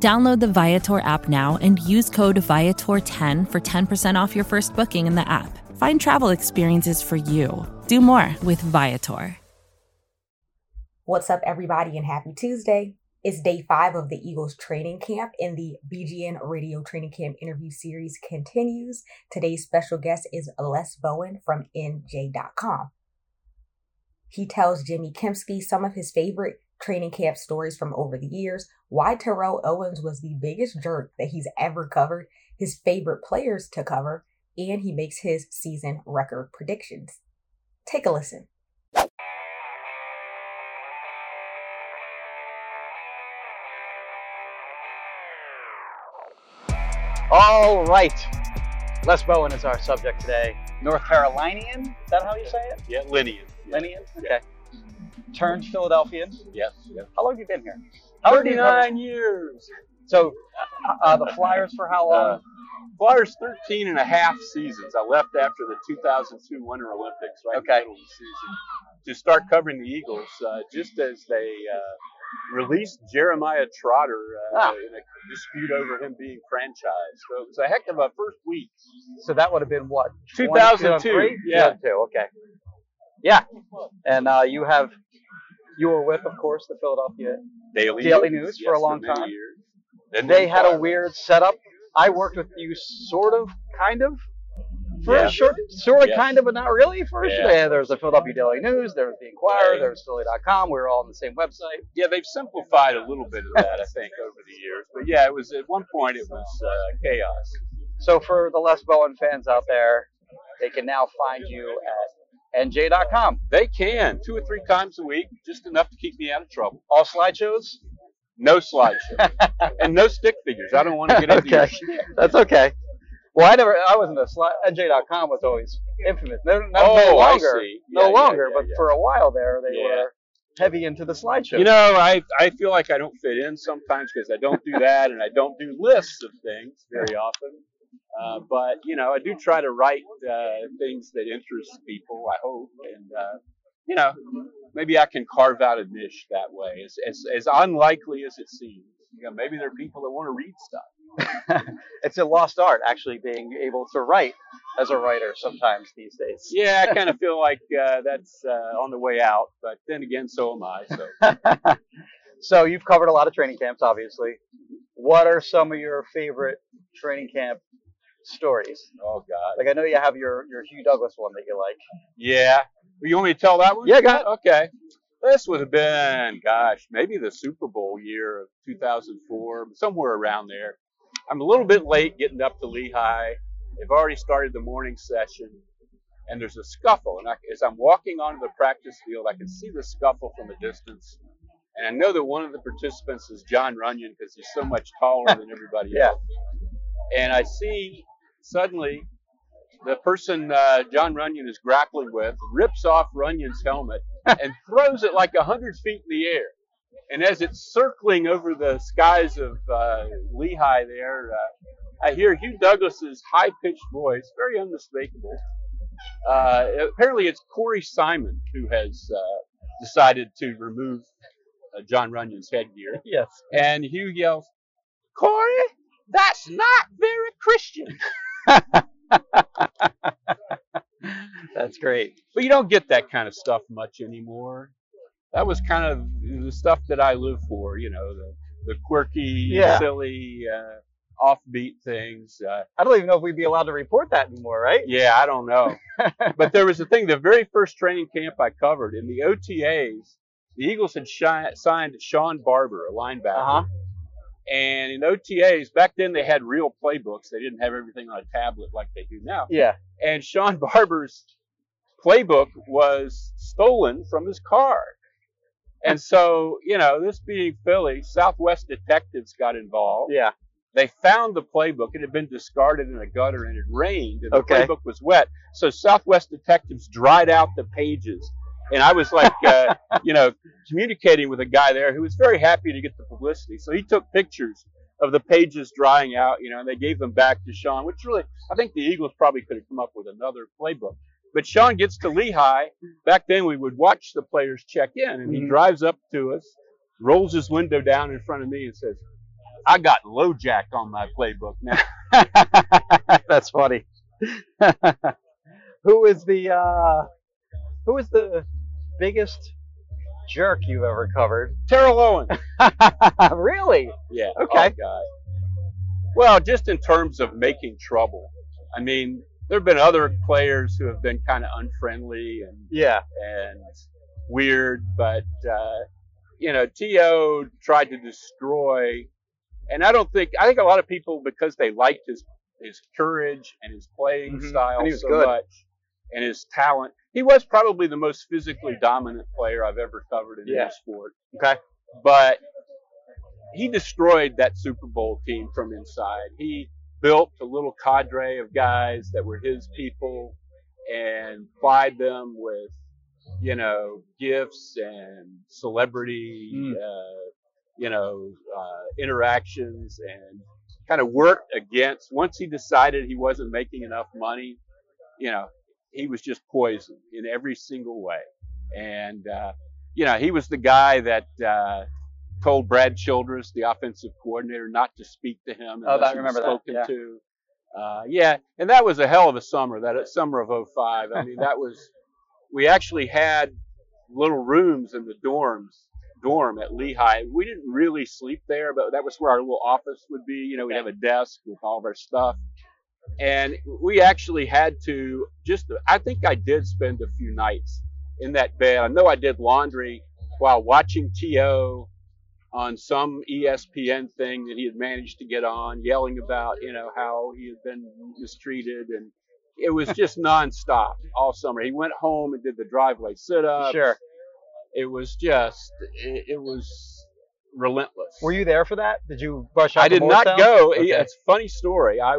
Download the Viator app now and use code Viator10 for 10% off your first booking in the app. Find travel experiences for you. Do more with Viator. What's up, everybody, and happy Tuesday. It's day five of the Eagles training camp, and the BGN Radio Training Camp interview series continues. Today's special guest is Les Bowen from NJ.com. He tells Jimmy Kempski some of his favorite training camp stories from over the years, why Terrell Owens was the biggest jerk that he's ever covered, his favorite players to cover, and he makes his season record predictions. Take a listen. All right. Les Bowen is our subject today. North Carolinian? Is that how you say it? Yeah, Linian. Linian? Okay. Turned Philadelphian. Yes. yes. How long have you been here? How long have you covered- 39 years. So, uh, uh, the Flyers for how long? Uh, Flyers 13 and a half seasons. I left after the 2002 Winter Olympics, right Okay. in the middle of the season, to start covering the Eagles, uh, just as they uh, released Jeremiah Trotter uh, Ah. in a dispute over him being franchised. So it was a heck of a first week. so that would have been what? 2002, 2003? yeah. 2002, okay. Yeah. And uh, you have, you were with, of course, the Philadelphia. Daily, Daily News for a long time. They had a weird setup. I worked with you sort of, kind of, for Yeah. a short, sort of, kind of, but not really. First, Yeah. yeah. there was the Philadelphia Daily News, there's the Inquirer, Right. there was Philly.com. We were all on the same website. Yeah, they've simplified a little bit of that, I think, over the years. But yeah, it was at one point it was uh, chaos. So for the Les Bowen fans out there, they can now find you at nj.com. They can two or three times a week, just enough to keep me out of trouble. All slideshows. No slideshows. and no stick figures. I don't want to get into okay, that's okay. Well, I never, I wasn't a slide. nj.com was always infamous. No, no, Oh, no I longer, see. no Yeah, longer. yeah, but for a while there, they were heavy into the slideshow. You know, I I feel like I don't fit in sometimes because I don't do that and I don't do lists of things very often. Uh, but you know, I do try to write uh, things that interest people. I hope, and uh, you know, maybe I can carve out a niche that way. As as, as unlikely as it seems. You know, maybe there are people that want to read stuff. it's a lost art actually being able to write as a writer sometimes these days. Yeah, I kind of feel like uh, that's uh, on the way out. But then again, so am I. So. so you've covered a lot of training camps, obviously. What are some of your favorite training camp stories? Oh God. Like I know you have your your Hugh Douglas one that you like. Yeah. You want me to tell that one? Yeah, go ahead. Okay. This would have been, gosh, maybe the Super Bowl year of 2004, somewhere around there. I'm a little bit late getting up to Lehigh. They've already started the morning session, and there's a scuffle. And I, as I'm walking onto the practice field, I can see the scuffle from a distance. And I know that one of the participants is Jon Runyan because he's so much taller than everybody Yeah. else. And I see suddenly the person uh, Jon Runyan is grappling with rips off Runyan's helmet and throws it like a hundred feet in the air. And as it's circling over the skies of uh, Lehigh, there, uh, I hear Hugh Douglas's high-pitched voice, very unmistakable. Uh, apparently, it's Corey Simon who has uh, decided to remove uh, Jon Runyan's headgear, Yes. and Hugh yells, "Corey, that's not very Christian." That's great. But you don't get that kind of stuff much anymore. That was kind of the stuff that I live for, you know, the, the quirky, Yeah. silly, uh, offbeat things. Uh, I don't even know if we'd be allowed to report that anymore, right? yeah, I don't know. but there was a thing, the very first training camp I covered in the OTAs, the Eagles had shi- signed Shawn Barber, a linebacker. Uh huh. And in OTAs, back then they had real playbooks. They didn't have everything on a tablet like they do now. Yeah. and Shawn Barber's playbook was stolen from his car. And so, you know, this being Philly, Southwest detectives got involved. Yeah. They found the playbook. It had been discarded in a gutter and it rained, and the playbook was wet. So Southwest detectives dried out the pages, and I was like, uh, you know, communicating with a guy there who was very happy to get the publicity. So he took pictures of the pages drying out, you know, and they gave them back to Shawn, which really, I think the Eagles probably could have come up with another playbook. But Sean gets to Lehigh. Back then, we would watch the players check in, and he Mhm. drives up to us, rolls his window down in front of me, and says, "I got LoJack on my playbook now." That's funny. who is the uh, who is the biggest jerk you've ever covered? Terrell Owens. really? Yeah. Okay. Oh, Well, just in terms of making trouble. I mean, there have been other players who have been kind of unfriendly and Yeah. and weird, but uh, you know, TO tried to destroy, and I don't think I think a lot of people because they liked his his courage and his playing Mhm. style And he was so good. much, and his talent. He was probably the most physically dominant player I've ever covered in Yeah. any sport. Okay. But he destroyed that Super Bowl team from inside. He built a little cadre of guys that were his people and plied them with, you know, gifts and celebrity, Mm. uh, you know, uh, interactions and kind of worked against. Once he decided he wasn't making enough money, you know, he was just poison in every single way. And, uh, you know, he was the guy that, uh, told Brad Childress, the offensive coordinator, not to speak to him Oh, I remember that, spoken yeah. to. Uh, yeah, and that was a hell of a summer. That summer of '05. I mean, that was. We actually had little rooms in the dorms, dorm at Lehigh. We didn't really sleep there, but that was where our little office would be. You know, we'd have a desk with all of our stuff, and we actually had to just. I think I did spend a few nights in that bed. I know I did laundry while watching TO on some ESPN thing that he had managed to get on, yelling about, you know, how he had been mistreated, and it was just nonstop all summer. He went home and did the driveway sit-ups. Sure. It was just, it, it was relentless. Were you there for that? Did you brush up? I did not go. Okay. It's a funny story. I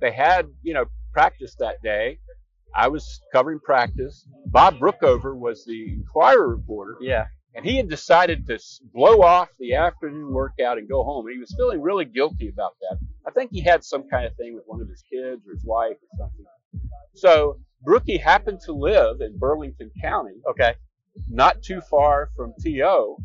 they had you know practice that day. I was covering practice. Bob Brookover was the Inquirer reporter, Yeah. and he had decided to blow off the afternoon workout and go home. And he was feeling really guilty about that. I think he had some kind of thing with one of his kids or his wife or something. So Brookie happened to live in Burlington County, Okay. not too far from TO.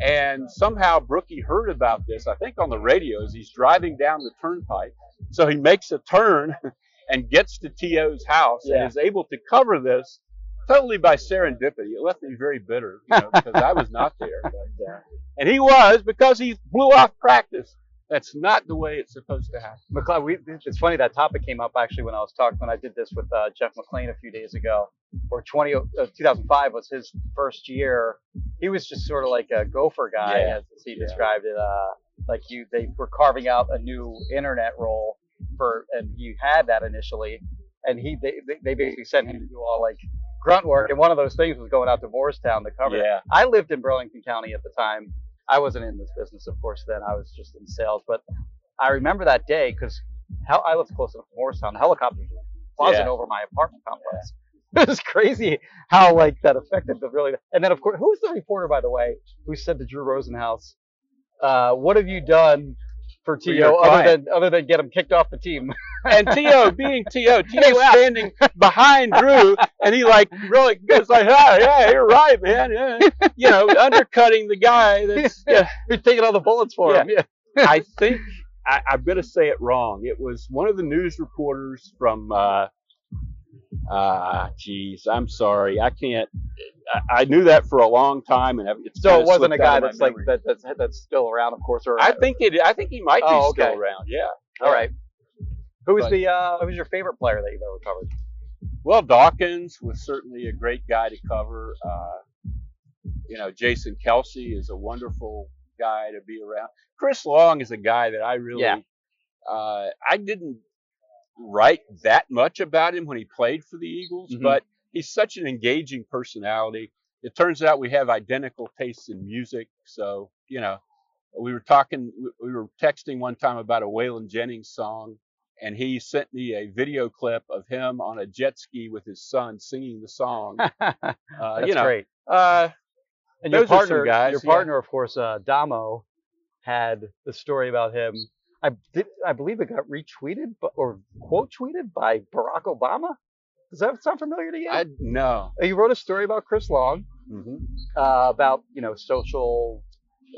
And somehow Brookie heard about this, I think on the radio as he's driving down the turnpike. So he makes a turn and gets to TO's house Yeah. and is able to cover this totally by serendipity. It left me very bitter, you know, because I was not there. But, uh, and he was because he blew off practice. That's not the way it's supposed to happen. McLeod, we, it's funny that topic came up actually when I was talking when I did this with uh, Jeff McLane a few days ago. Or 20, uh, 2005 was his first year. He was just sort of like a gopher guy, Yeah. as he Yeah. described it. Uh, like you, they were carving out a new internet role for, and you had that initially, and he they, they- basically sent him to do all like grunt work, and one of those things was going out to Moorestown to cover. it. Yeah. I lived in Burlington County at the time. I wasn't in this business, of course, then. I was just in sales. But I remember that day because I lived close enough to Moorestown. The helicopters were buzzing Yeah. over my apartment complex. It was crazy how like that affected the really. And then of course, who was the reporter, by the way, who said to Drew Rosenhaus, uh, "What have you done for TO other client." than other than get him kicked off the team?" And TO being TO, TO standing behind Drew, and he like really goes like, "Yeah, yeah, you're right, man." Yeah. You know, undercutting the guy. That's. Yeah. Who's taking all the bullets for him? Yeah. I think I, I'm going to say it wrong. It was one of the news reporters from. Uh, uh, geez, I'm sorry. I can't. I, I knew that for a long time, and it's So it wasn't a guy that's like that, that's that's still around, of course. Or I think it. I think he might be Oh, still around. Yeah. all right. Who's But- the uh, who's your favorite player that you've ever covered? Well, Dawkins was certainly a great guy to cover. Uh, you know, Jason Kelce is a wonderful guy to be around. Chris Long is a guy that I really, Yeah. uh, I didn't write that much about him when he played for the Eagles, Mhm. but he's such an engaging personality. It turns out we have identical tastes in music, so you know, we were talking, we were texting one time about a Waylon Jennings song, and he sent me a video clip of him on a jet ski with his son singing the song. Uh, That's you know, great. uh, And your those are some partner, guys, your yeah. partner, of course, uh, Domo, had the story about him. I did, I believe it got retweeted or quote tweeted by Barack Obama. Does that sound familiar to you? I no. he wrote a story about Chris Long, hmm uh, about you know social,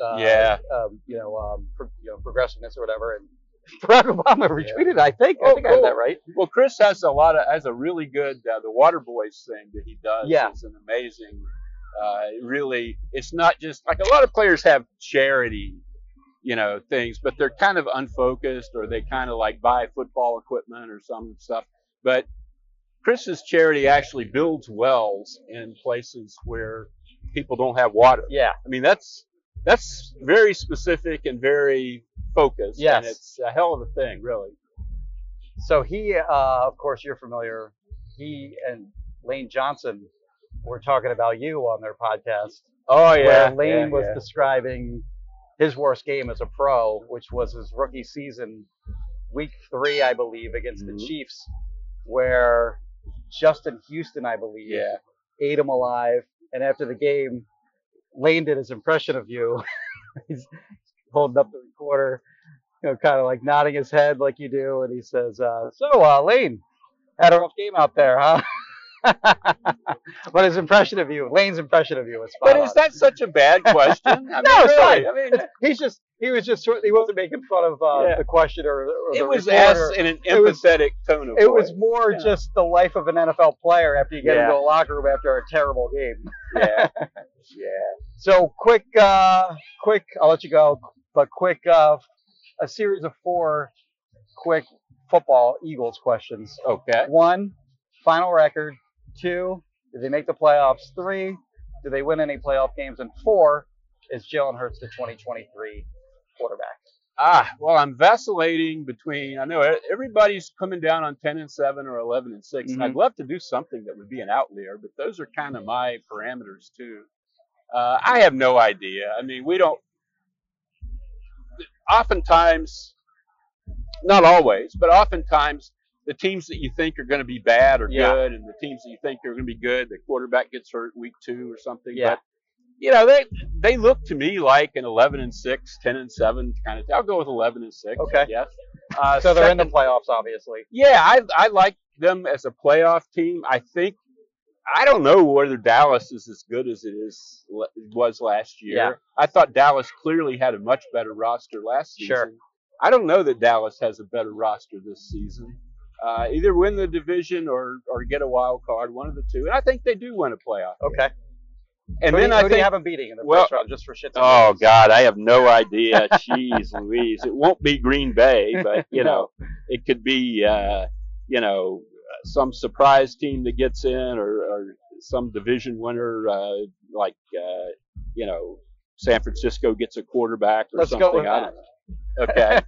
uh, Yeah. um, you know, um, pro, you know, progressiveness or whatever, and Barack Obama retweeted. it, I think. I Oh, think I have that right. Well, Chris has a lot of has a really good uh, the Waterboys thing that he does. Yeah. is an amazing. Uh, really, it's not just like a lot of players have charity, you know, things, but they're kind of unfocused or they kind of like buy football equipment or some stuff. But Chris's charity actually builds wells in places where people don't have water. Yeah. I mean, that's that's very specific and very focused. Yes. And it's a hell of a thing, really. So he, uh, of course, you're familiar. He and Lane Johnson were talking about you on their podcast. Oh yeah. where Lane was describing his worst game as a pro, which was his rookie season, week three, I believe, against Mhm. the Chiefs, where Justin Houston, I believe, Yeah. ate him alive. And after the game, Lane did his impression of you. He's holding up the recorder, you know, kind of like nodding his head like you do, and he says, uh, "So, uh, Lane, had a rough game out there, huh?" but his impression of you, Lane's impression of you, was spot But is on. that such a bad question? I mean, No, it's really, fine. I mean, It's- he's just he was just sort- he wasn't making fun of uh, Yeah. the question or, or the it was reporter. asked in an It was- empathetic tone of It voice. was more Yeah. just the life of an NFL player after you get Yeah. into a locker room after a terrible game. yeah, yeah. So quick, uh, quick. I'll let you go, but quick. Uh, a series of four quick football Eagles questions. Okay. One, final record. Two, did they make the playoffs? Three, do they win any playoff games? And four, is Jalen Hurts the 2023 quarterback? Ah, well, I'm vacillating between. I know everybody's coming down on 10 and 7 or 11 and 6, and Mhm. I'd love to do something that would be an outlier, but those are kind of my parameters too. Uh, I have no idea. I mean, we don't. Oftentimes, not always, but oftentimes, the teams that you think are going to be bad are Yeah. good, and the teams that you think are going to be good, the quarterback gets hurt week two or something. Yeah. But you know, they they look to me like an 11 and 6, 10 and 7 kind of. I'll go with 11 and 6. Okay. Yes. Uh, So they're in the playoffs, obviously. Yeah, I I like them as a playoff team. I think I don't know whether Dallas is as good as it is was last year. Yeah. I thought Dallas clearly had a much better roster last season. Sure. I don't know that Dallas has a better roster this season. Uh, either win the division or or get a wild card, one of the two. And I think they do win a playoff. Okay. And who then do, I think have them beating in the well- first round, just for shits Oh giggles? God, I have no idea. Jeez Louise, it won't be Green Bay, but you know, it could be uh, you know some surprise team that gets in, or, or some division winner uh, like uh, you know San Francisco gets a quarterback or Let's something. go with I that. don't know. Okay,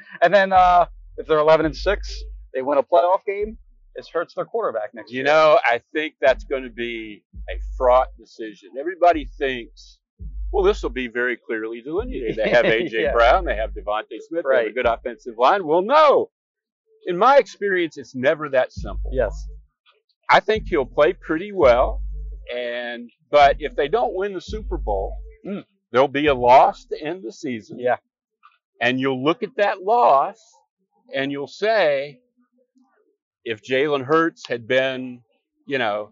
and then uh, if they're 11 and six, they win a playoff game. Is Hurts their quarterback next you year? know, I think that's going to be a fraught decision. Everybody thinks. Well, this will be very clearly delineated. They have AJ Yeah. Brown, they have DeVonta Smith, they have a good offensive line. Well, no. In my experience, it's never that simple. Yes. I think he'll play pretty well, and but if they don't win the Super Bowl, Mm. there'll be a loss to end the season. Yeah. And you'll look at that loss, and you'll say, if Jalen Hurts had been, you know,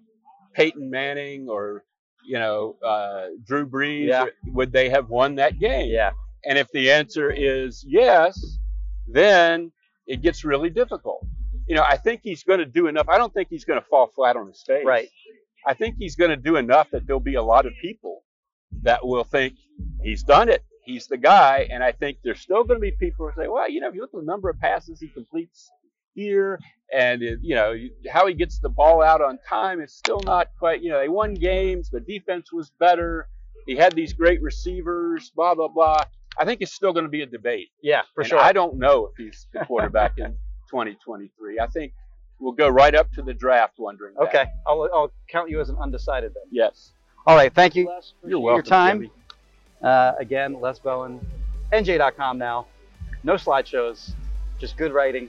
Peyton Manning or you know uh, Drew Brees, Yeah. would they have won that game? Yeah. And if the answer is yes, then it gets really difficult. You know, I think he's going to do enough. I don't think he's going to fall flat on his face. Right. I think he's going to do enough that there'll be a lot of people that will think he's done it. He's the guy. And I think there's still going to be people who say, well, you know, if you look at the number of passes he completes here and, it, you know, how he gets the ball out on time, is still not quite, you know, they won games. The defense was better. He had these great receivers, blah, blah, blah. I think it's still going to be a debate. Yeah, for And sure. I don't know if he's the quarterback in 2023. I think we'll go right up to the draft wondering. that. okay. I'll, I'll count you as an undecided then. Yes. All right. Thank you, Les. You're welcome. Your time. Uh, again, Les Bowen, NJ.com now. No slideshows, just good writing,